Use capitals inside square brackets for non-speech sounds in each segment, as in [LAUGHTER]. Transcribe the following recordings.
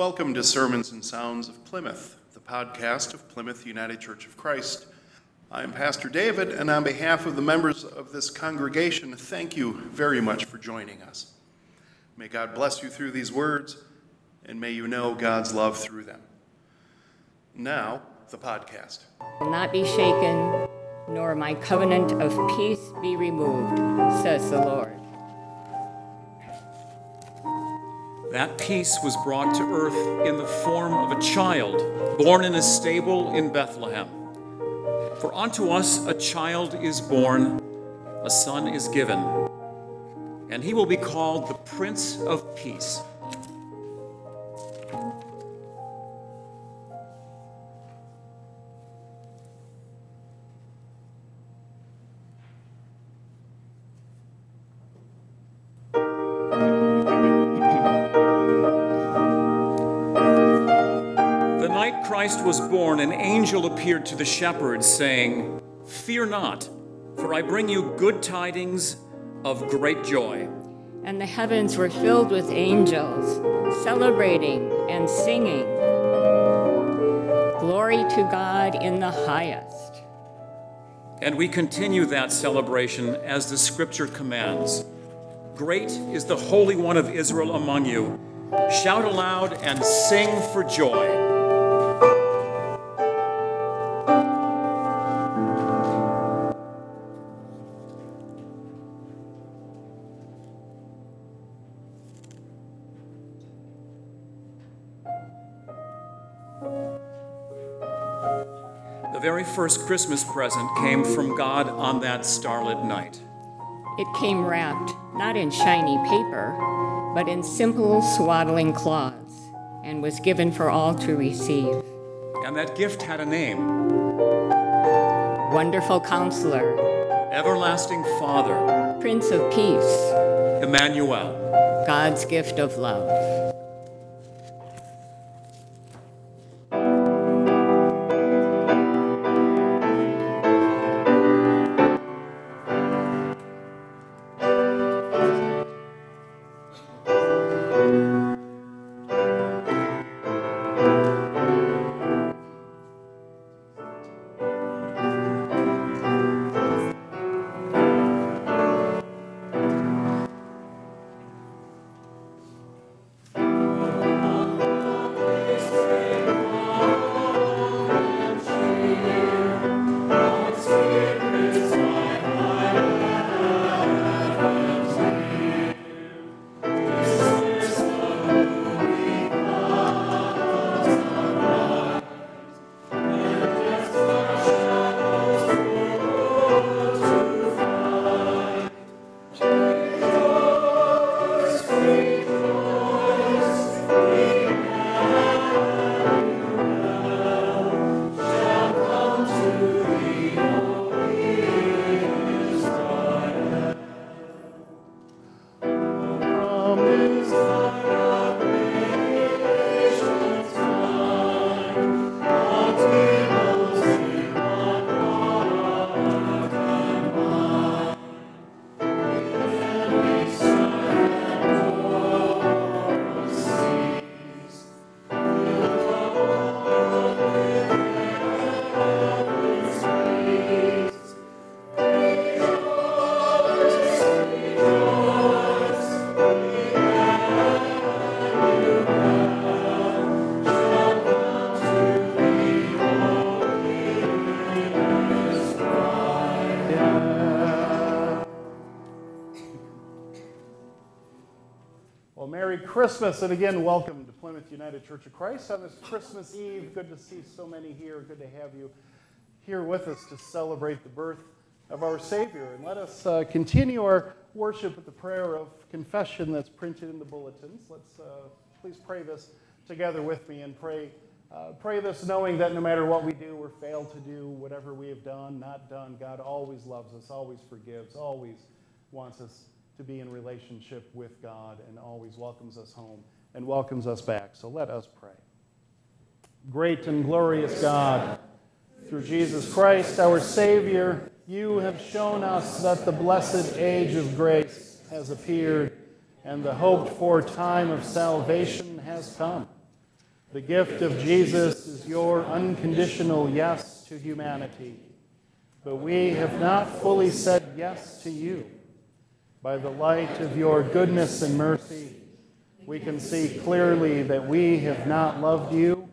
Welcome to Sermons and Sounds of Plymouth, the podcast of Plymouth United Church of Christ. I'm Pastor David, and on behalf of the members of this congregation, thank you very much for joining us. May God bless you through these words, and may you know God's love through them. Now, the podcast. Will not be shaken, nor my covenant of peace be removed, says the Lord. That peace was brought to earth in the form of a child born in a stable in Bethlehem. For unto us a child is born, a son is given, and he will be called the Prince of Peace. Was born, an angel appeared to the shepherds, saying, Fear not, for I bring you good tidings of great joy. And the heavens were filled with angels, celebrating and singing, Glory to God in the highest. And we continue that celebration as the scripture commands. Great is the Holy One of Israel among you. Shout aloud and sing for joy. The very first Christmas present came from God on that starlit night. It came wrapped not in shiny paper, but in simple swaddling cloths, and was given for all to receive. And that gift had a name Wonderful Counselor, Everlasting Father, Prince of Peace, Emmanuel, God's gift of love. Christmas, and again, welcome to Plymouth United Church of Christ on this Christmas Eve. Good to see so many here. Good to have you here with us to celebrate the birth of our Savior. And let us uh, continue our worship with the prayer of confession that's printed in the bulletins. Let's uh, please pray this together with me and pray. Uh, pray this knowing that no matter what we do or fail to do, whatever we have done, not done, God always loves us, always forgives, always wants us to be in relationship with God and always welcomes us home and welcomes us back. So let us pray. Great and glorious God, through Jesus Christ, our Savior, you have shown us that the blessed age of grace has appeared and the hoped for time of salvation has come. The gift of Jesus is your unconditional yes to humanity. But we have not fully said yes to you. By the light of your goodness and mercy, we can see clearly that we have not loved you,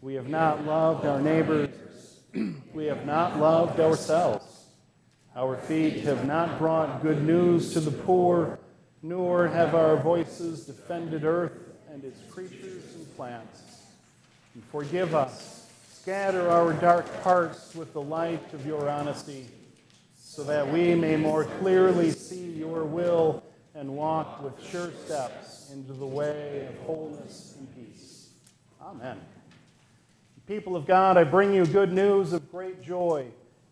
we have not loved our neighbors, [CLEARS THROAT] we have not loved ourselves. Our feet have not brought good news to the poor, nor have our voices defended earth and its creatures and plants. And forgive us. Scatter our dark hearts with the light of your honesty, so that we may more clearly see your will and walk with sure steps into the way of wholeness and peace. Amen. People of God, I bring you good news of great joy.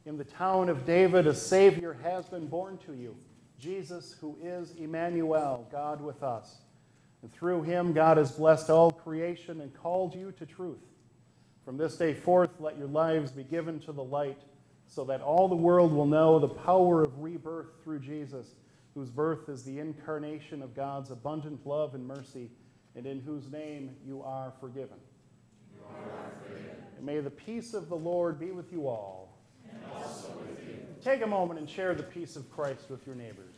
In the town of David, a Savior has been born to you, Jesus, who is Emmanuel, God with us. And through him, God has blessed all creation and called you to truth. From this day forth, let your lives be given to the light, so that all the world will know the power of rebirth through Jesus, whose birth is the incarnation of God's abundant love and mercy, and in whose name you are forgiven. May the peace of the Lord be with you all. With you. Take a moment and share the peace of Christ with your neighbors.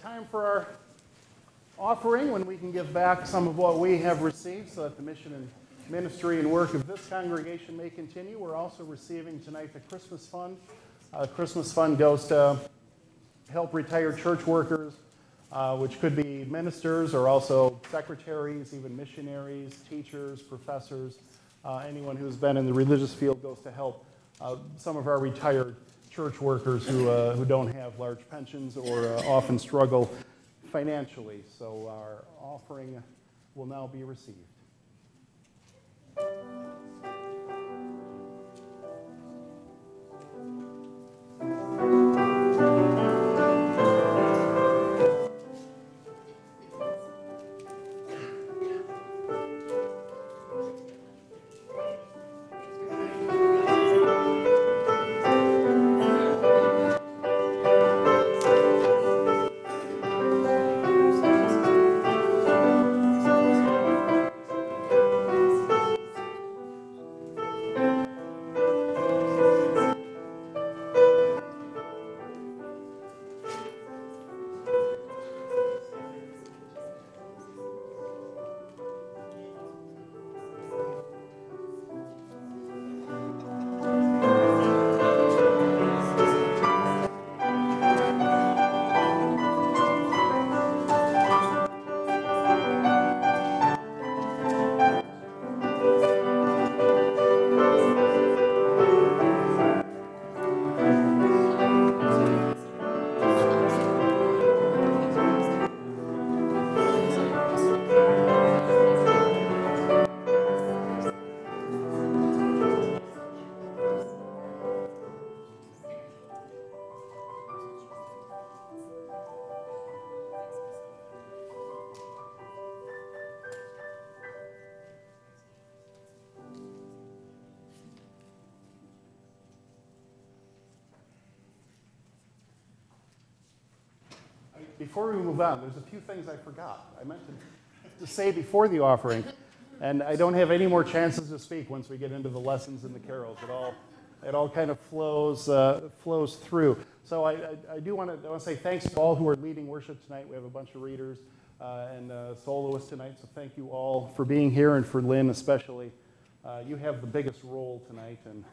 Time for our offering when we can give back some of what we have received so that the mission and ministry and work of this congregation may continue. We're also receiving tonight the Christmas Fund. Uh, Christmas Fund goes to help retired church workers, uh, which could be ministers or also secretaries, even missionaries, teachers, professors. Uh, anyone who's been in the religious field goes to help uh, some of our retired church workers who, uh, who don't have large pensions or uh, often struggle financially. So our offering will now be received. Before we move on, there's a few things I forgot. I meant to, to say before the offering, and I don't have any more chances to speak once we get into the lessons and the carols. It all, it all kind of flows, uh, flows through. So I, I, I do want to, say thanks to all who are leading worship tonight. We have a bunch of readers uh, and uh, soloists tonight, so thank you all for being here and for Lynn especially. Uh, you have the biggest role tonight, and,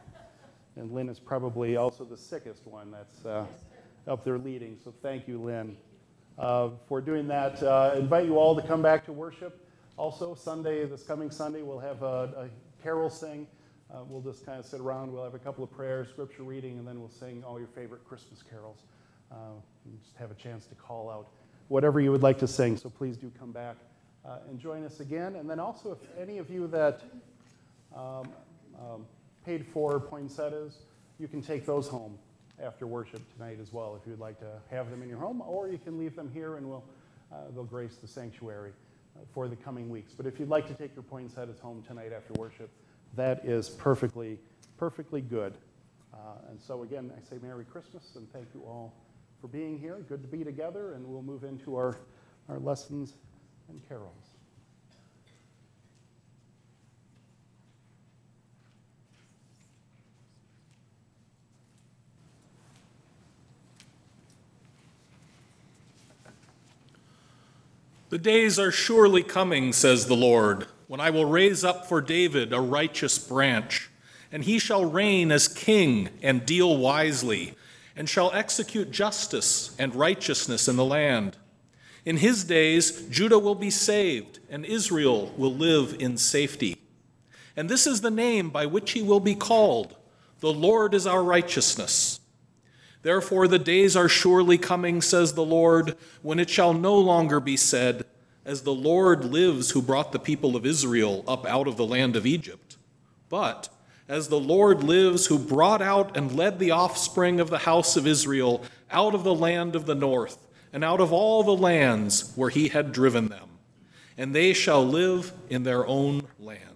and Lynn is probably also the sickest one that's uh, up there leading. So thank you, Lynn, for doing that. Uh, invite you all to come back to worship. Also, Sunday, this coming Sunday, we'll have a, a carol sing. Uh, we'll just kind of sit around. We'll have a couple of prayers, scripture reading, and then we'll sing all your favorite Christmas carols. Uh, just have a chance to call out whatever you would like to sing. So please do come back uh, and join us again. And then also, if any of you that um, um, paid for poinsettias, you can take those home after worship tonight as well if you'd like to have them in your home, or you can leave them here and we'll, uh, they'll grace the sanctuary uh, for the coming weeks. But if you'd like to take your poinsettias home tonight after worship, that is perfectly, perfectly good. Uh, and so again, I say Merry Christmas and thank you all for being here. Good to be together, and we'll move into our, our lessons and carols. The days are surely coming, says the Lord, when I will raise up for David a righteous branch, and he shall reign as king and deal wisely, and shall execute justice and righteousness in the land. In his days, Judah will be saved, and Israel will live in safety. And this is the name by which he will be called The Lord is our righteousness. Therefore, the days are surely coming, says the Lord, when it shall no longer be said, As the Lord lives who brought the people of Israel up out of the land of Egypt. But, As the Lord lives who brought out and led the offspring of the house of Israel out of the land of the north, and out of all the lands where he had driven them. And they shall live in their own land.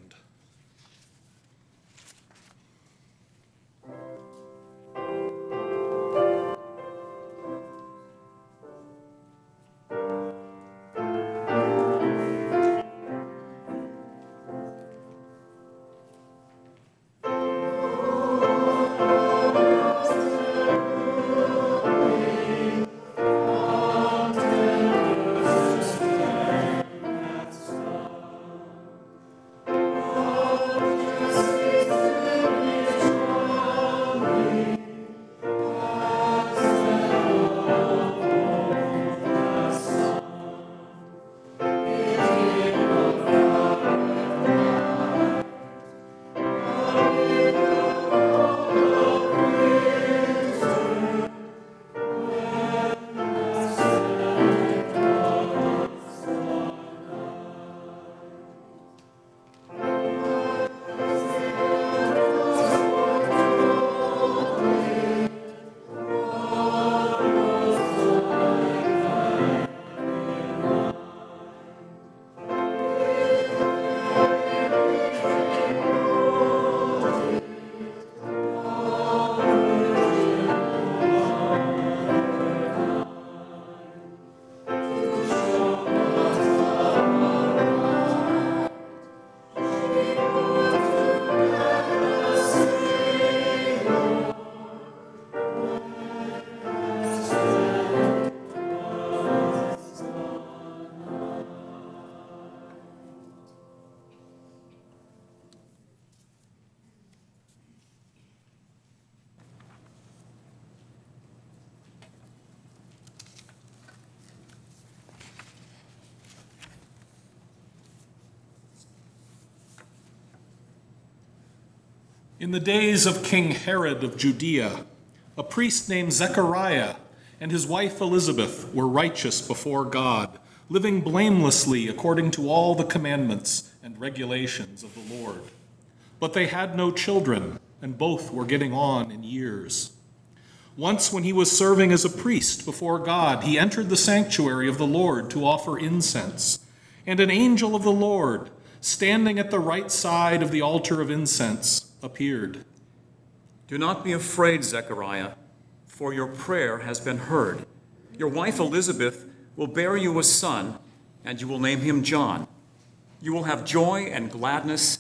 In the days of King Herod of Judea, a priest named Zechariah and his wife Elizabeth were righteous before God, living blamelessly according to all the commandments and regulations of the Lord. But they had no children, and both were getting on in years. Once, when he was serving as a priest before God, he entered the sanctuary of the Lord to offer incense. And an angel of the Lord, standing at the right side of the altar of incense, appeared. Do not be afraid, Zechariah, for your prayer has been heard. Your wife Elizabeth will bear you a son, and you will name him John. You will have joy and gladness,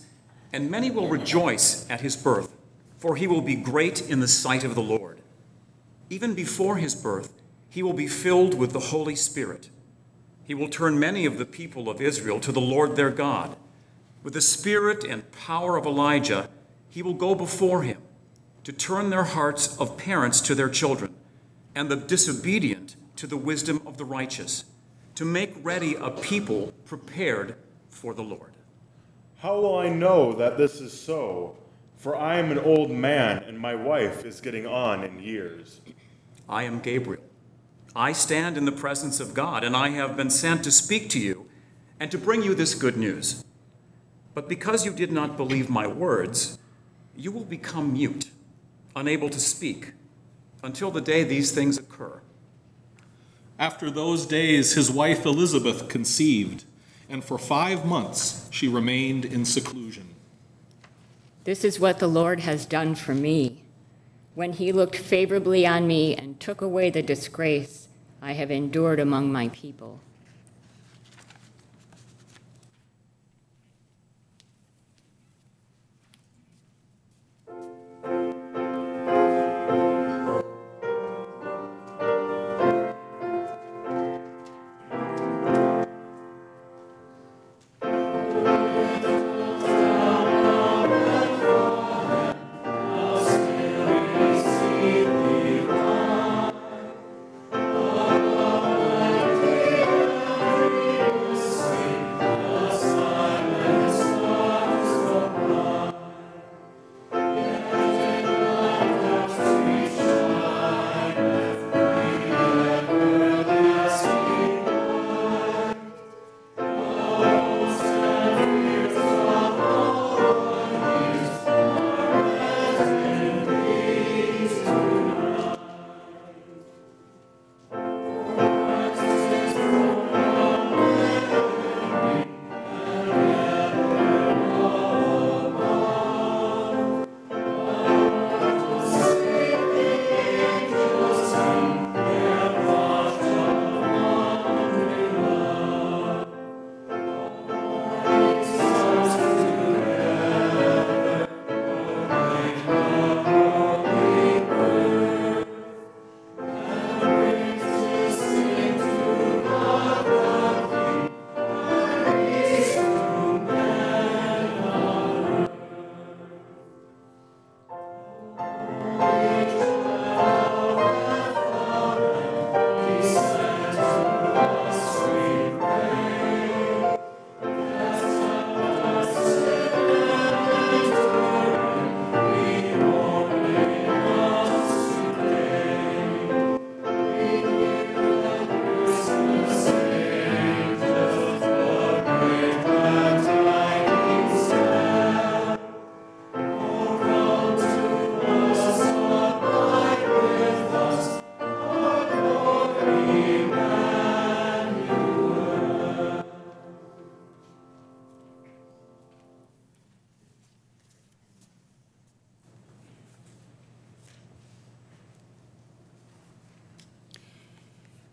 and many will rejoice at his birth, for he will be great in the sight of the Lord. Even before his birth, he will be filled with the Holy Spirit. He will turn many of the people of Israel to the Lord their God. With the spirit and power of Elijah, he will go before him to turn their hearts of parents to their children, and the disobedient to the wisdom of the righteous, to make ready a people prepared for the Lord. How will I know that this is so? For I am an old man, and my wife is getting on in years. I am Gabriel. I stand in the presence of God, and I have been sent to speak to you and to bring you this good news. But because you did not believe my words, you will become mute, unable to speak, until the day these things occur. After those days, his wife Elizabeth conceived, and for five months she remained in seclusion. This is what the Lord has done for me. When he looked favorably on me and took away the disgrace I have endured among my people.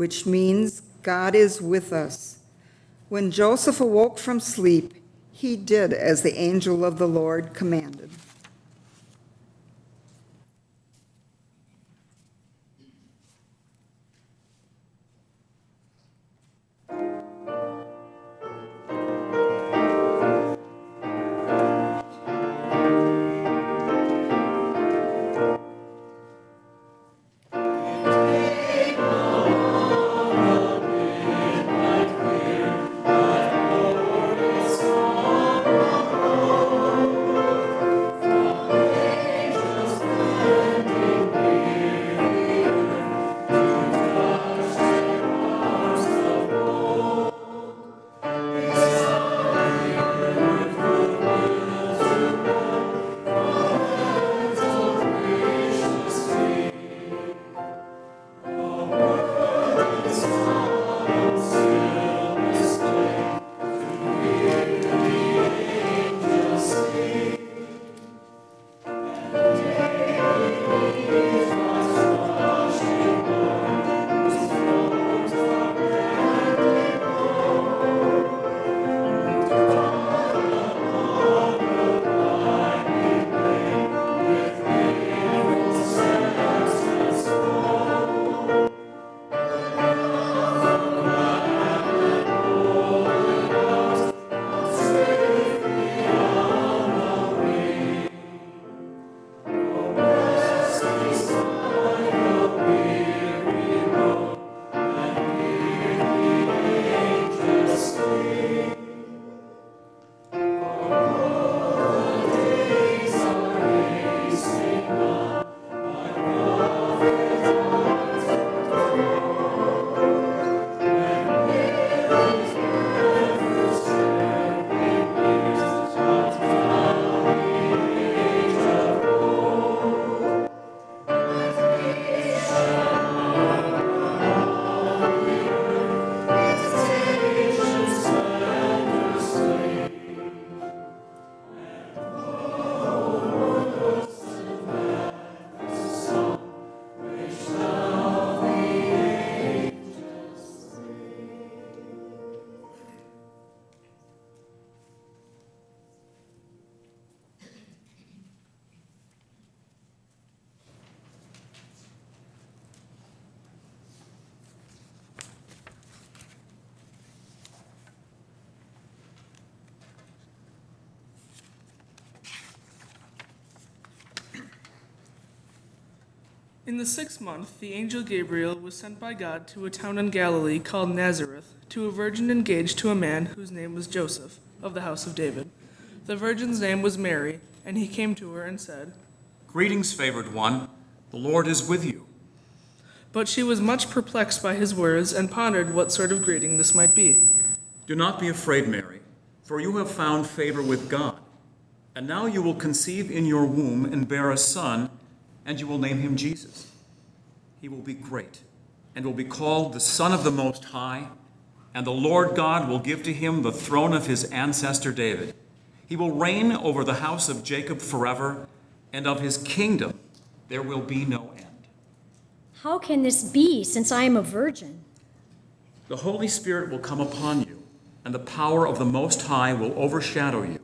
which means God is with us. When Joseph awoke from sleep, he did as the angel of the Lord commanded. In the sixth month, the angel Gabriel was sent by God to a town in Galilee called Nazareth to a virgin engaged to a man whose name was Joseph, of the house of David. The virgin's name was Mary, and he came to her and said, Greetings, favored one. The Lord is with you. But she was much perplexed by his words and pondered what sort of greeting this might be. Do not be afraid, Mary, for you have found favor with God. And now you will conceive in your womb and bear a son, and you will name him Jesus. He will be great, and will be called the Son of the Most High, and the Lord God will give to him the throne of his ancestor David. He will reign over the house of Jacob forever, and of his kingdom there will be no end. How can this be, since I am a virgin? The Holy Spirit will come upon you, and the power of the Most High will overshadow you.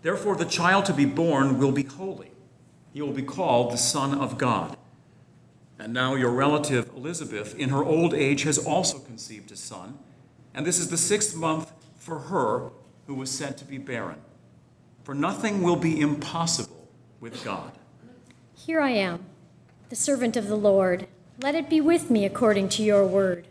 Therefore, the child to be born will be holy. He will be called the Son of God. And now, your relative Elizabeth, in her old age, has also conceived a son, and this is the sixth month for her who was said to be barren. For nothing will be impossible with God. Here I am, the servant of the Lord. Let it be with me according to your word.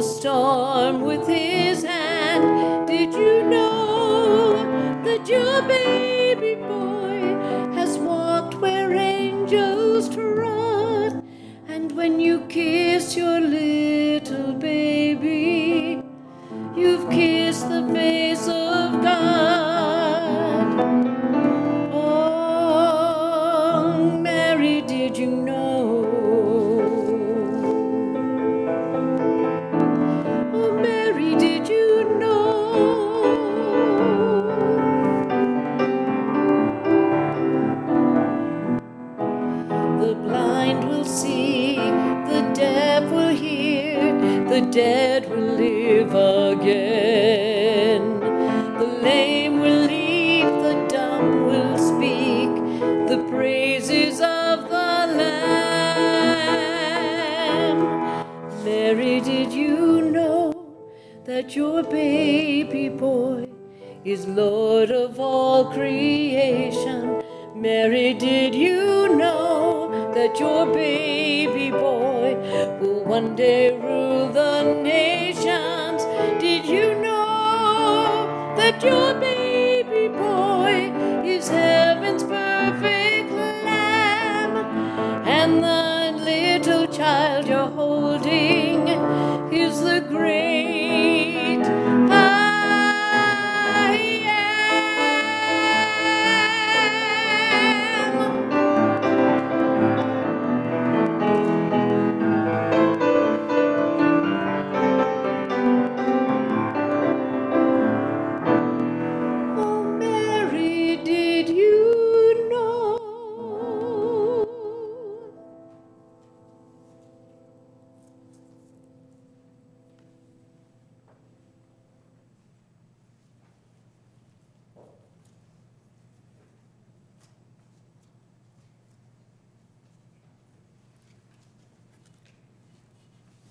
A storm with his hand?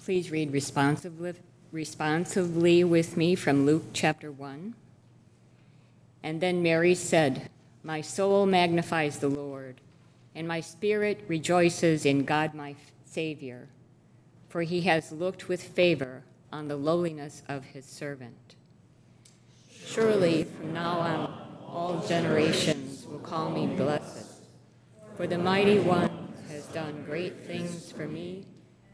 Please read responsively, responsively with me from Luke chapter 1. And then Mary said, My soul magnifies the Lord, and my spirit rejoices in God my Savior, for he has looked with favor on the lowliness of his servant. Surely from now on, all generations will call me blessed, for the mighty one has done great things for me,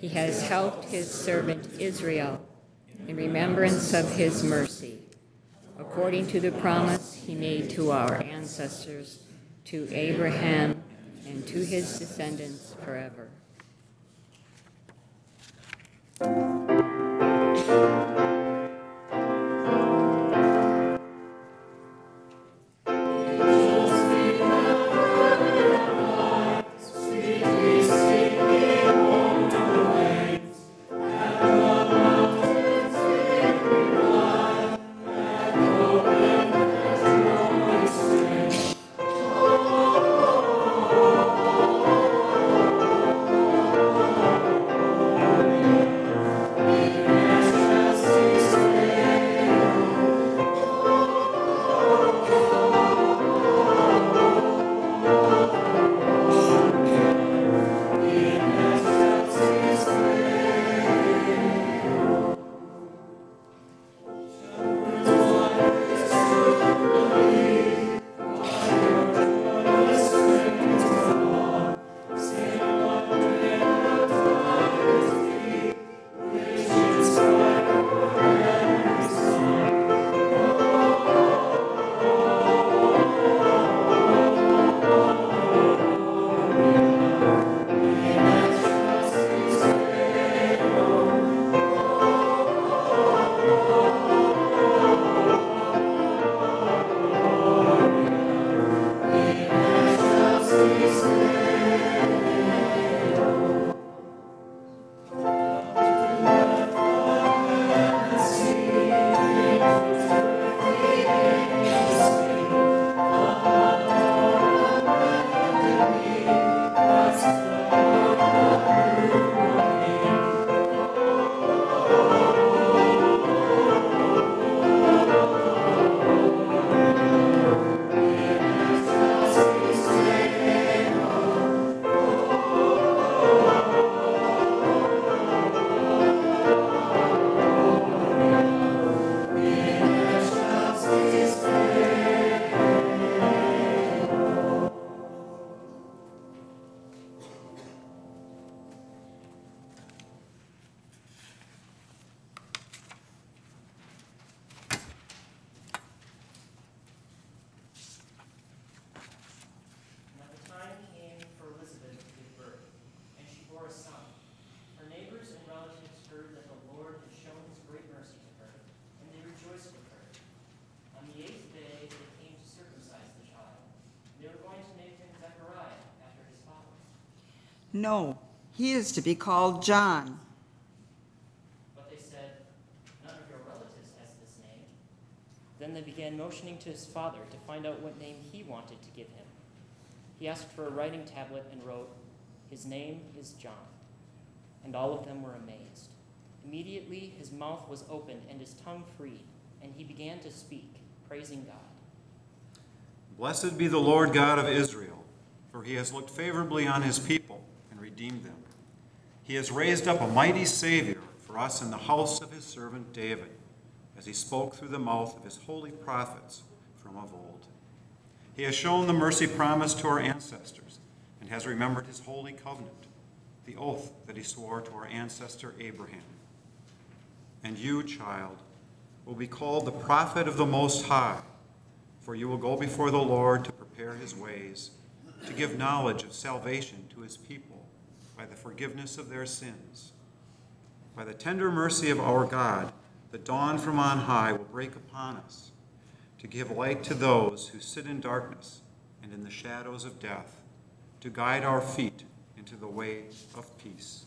He has helped his servant Israel in remembrance of his mercy, according to the promise he made to our ancestors, to Abraham, and to his descendants forever. No, he is to be called John. But they said, None of your relatives has this name. Then they began motioning to his father to find out what name he wanted to give him. He asked for a writing tablet and wrote, His name is John. And all of them were amazed. Immediately his mouth was opened and his tongue freed, and he began to speak, praising God. Blessed be the Lord God of Israel, for he has looked favorably on his people and redeemed them. He has raised up a mighty Savior for us in the house of his servant David, as he spoke through the mouth of his holy prophets from of old. He has shown the mercy promised to our ancestors and has remembered his holy covenant, the oath that he swore to our ancestor Abraham. And you, child, will be called the prophet of the Most High, for you will go before the Lord to prepare his ways, to give knowledge of salvation to his people by the forgiveness of their sins, By the tender mercy of our God, the dawn from on high will break upon us to give light to those who sit in darkness and in the shadows of death, to guide our feet into the way of peace.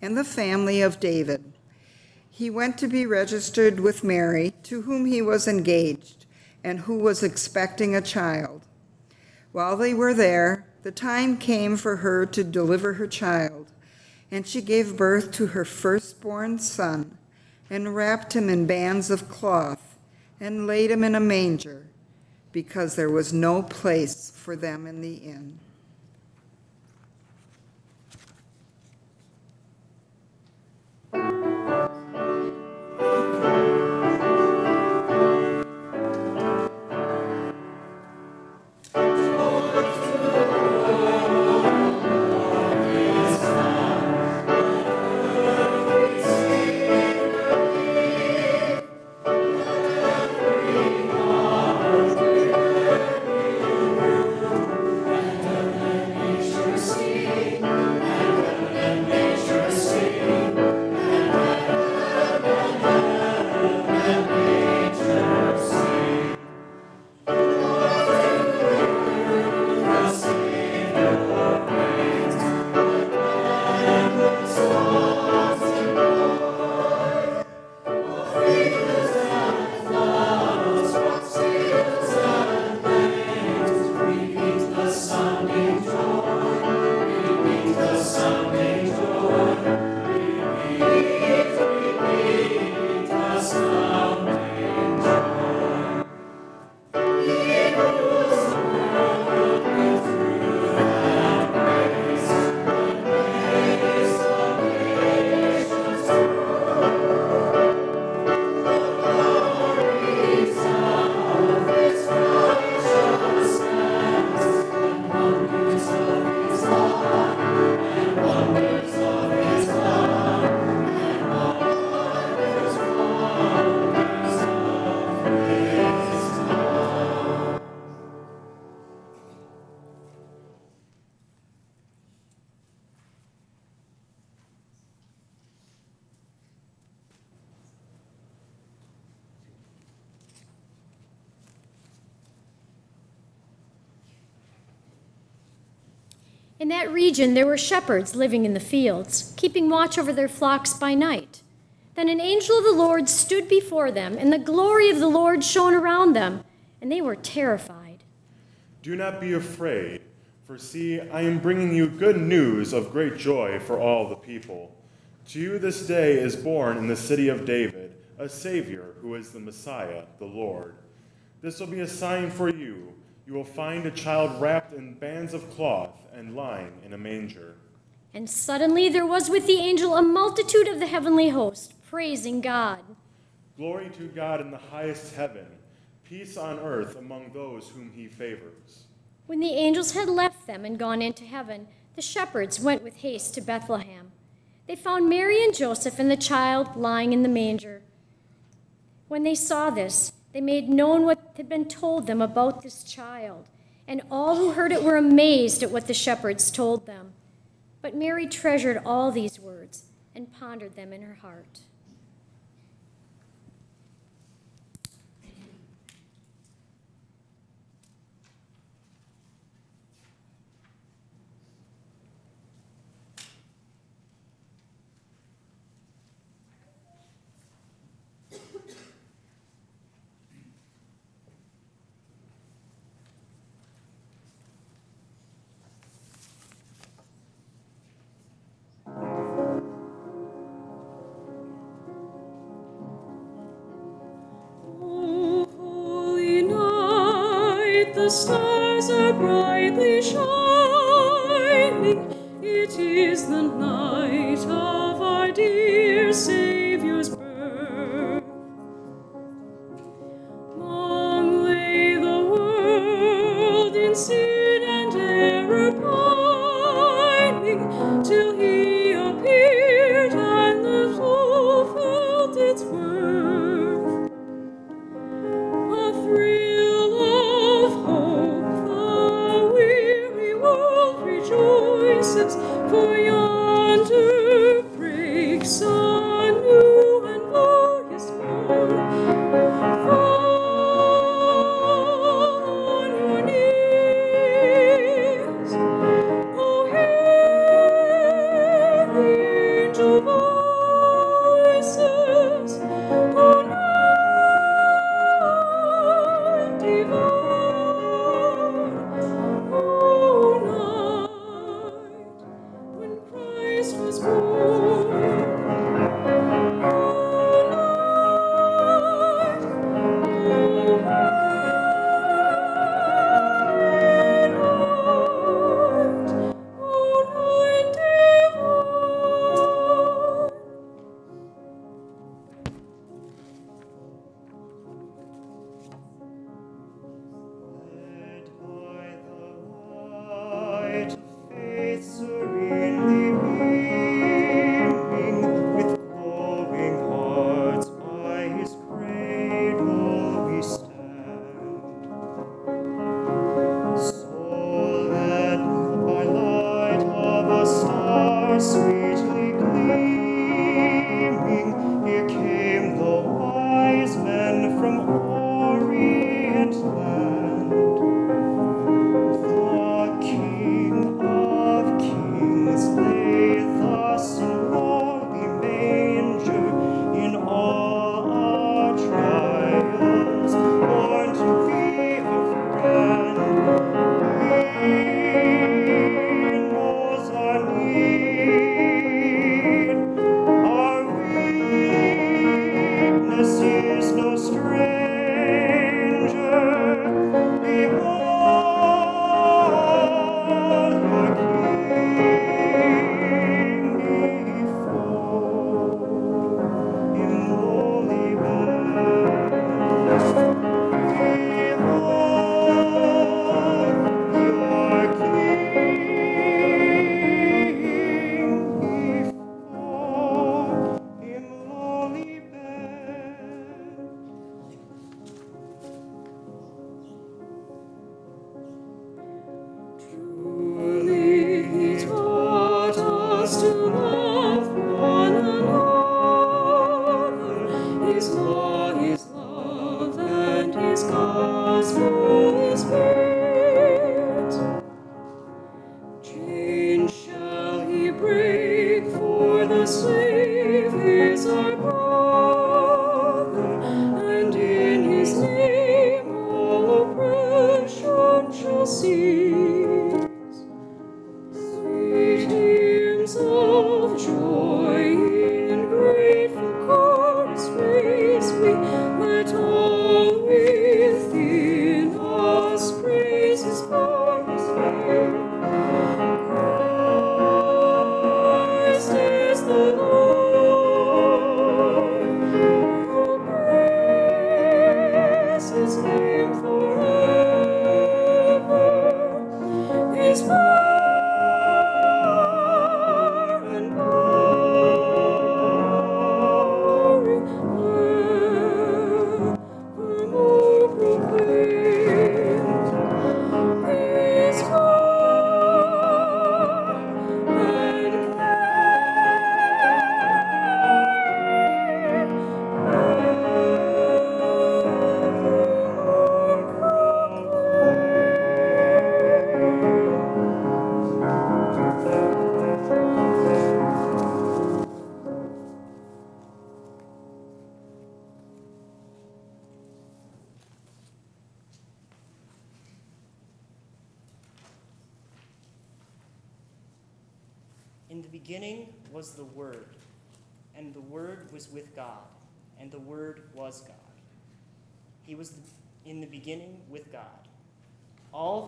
and the family of David. He went to be registered with Mary, to whom he was engaged, and who was expecting a child. While they were there, the time came for her to deliver her child, and she gave birth to her firstborn son, and wrapped him in bands of cloth, and laid him in a manger, because there was no place for them in the inn. Region, there were shepherds living in the fields, keeping watch over their flocks by night. Then an angel of the Lord stood before them, and the glory of the Lord shone around them, and they were terrified. Do not be afraid, for see, I am bringing you good news of great joy for all the people. To you this day is born in the city of David a Savior who is the Messiah, the Lord. This will be a sign for you. You will find a child wrapped in bands of cloth and lying in a manger. And suddenly there was with the angel a multitude of the heavenly host, praising God. Glory to God in the highest heaven, peace on earth among those whom he favors. When the angels had left them and gone into heaven, the shepherds went with haste to Bethlehem. They found Mary and Joseph and the child lying in the manger. When they saw this, they made known what had been told them about this child, and all who heard it were amazed at what the shepherds told them. But Mary treasured all these words and pondered them in her heart.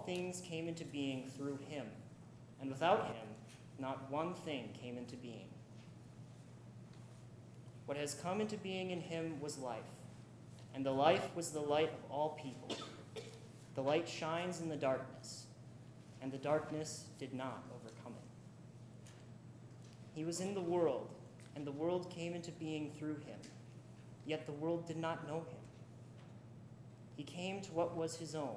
Things came into being through him, and without him, not one thing came into being. What has come into being in him was life, and the life was the light of all people. The light shines in the darkness, and the darkness did not overcome it. He was in the world, and the world came into being through him, yet the world did not know him. He came to what was his own,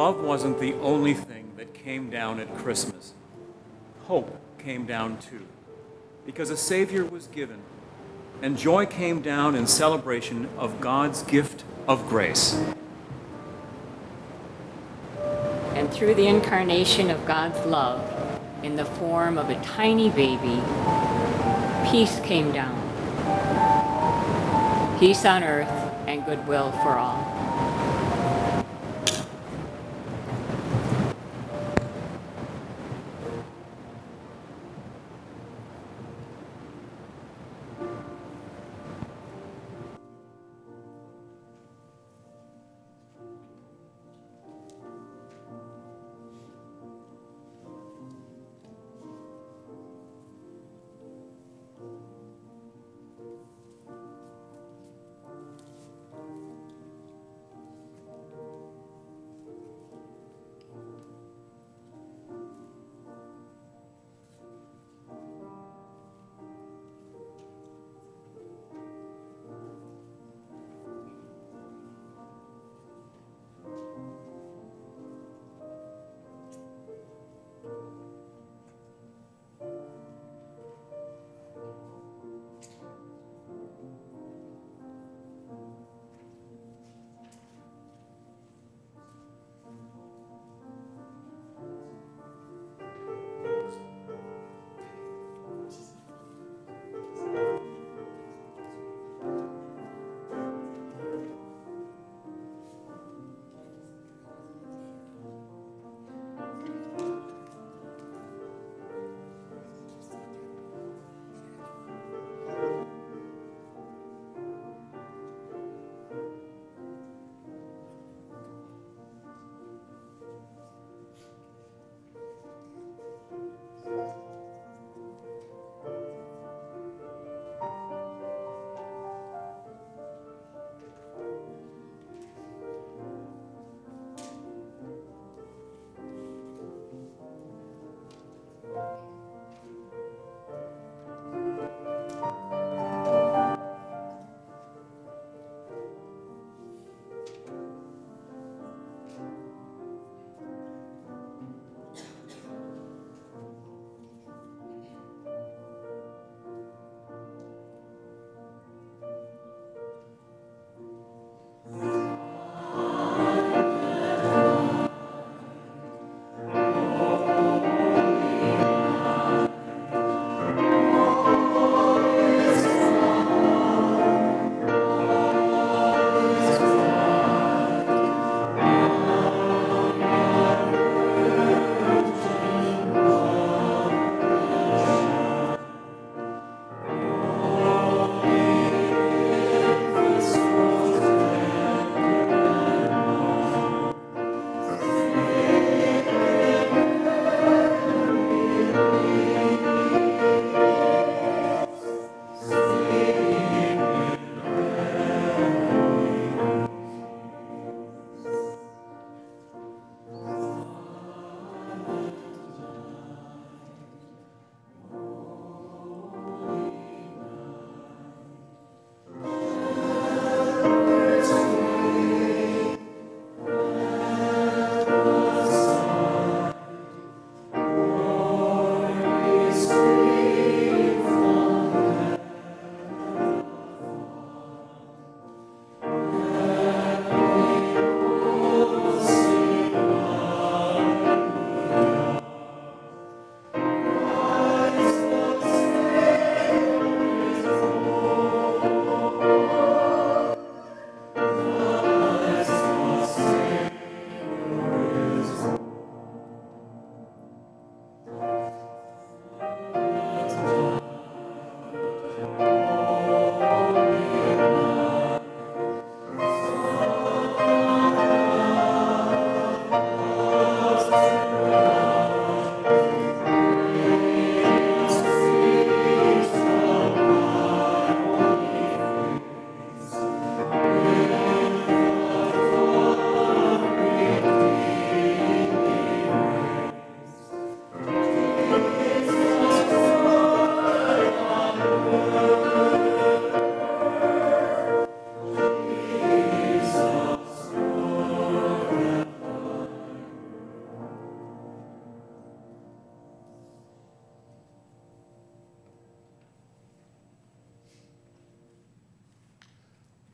Love wasn't the only thing that came down at Christmas. Hope came down too, because a Savior was given, and joy came down in celebration of God's gift of grace. And through the incarnation of God's love in the form of a tiny baby, peace came down. Peace on earth and goodwill for all.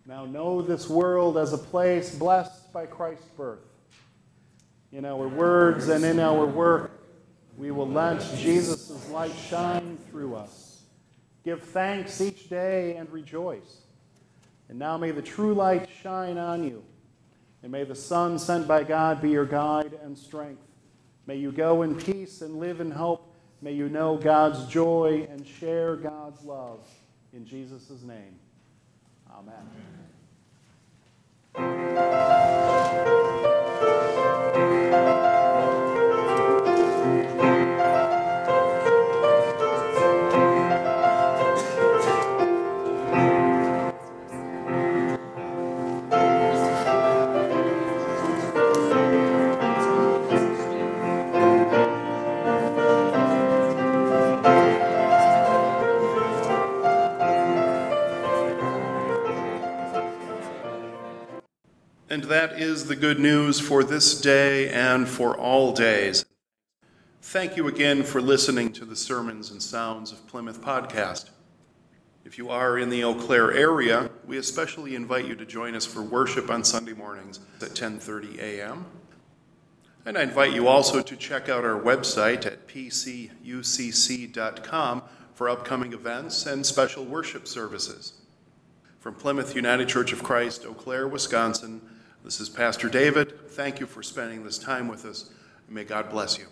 Now know this world as a place blessed by Christ's birth. In our words and in our work, we will let Jesus' light shine through us. Give thanks each day and rejoice. And now may the true light shine on you. And may the Son sent by God be your guide and strength. May you go in peace and live in hope. May you know God's joy and share God's love. In Jesus' name, amen. And that is the good news for this day and for all days. Thank you again for listening to the Sermons and Sounds of Plymouth podcast. If you are in the Eau Claire area, we especially invite you to join us for worship on Sunday mornings at 10:30 a.m. And I invite you also to check out our website at pcucc.com for upcoming events and special worship services. From Plymouth United Church of Christ, Eau Claire, Wisconsin, this is Pastor David. Thank you for spending this time with us. May God bless you.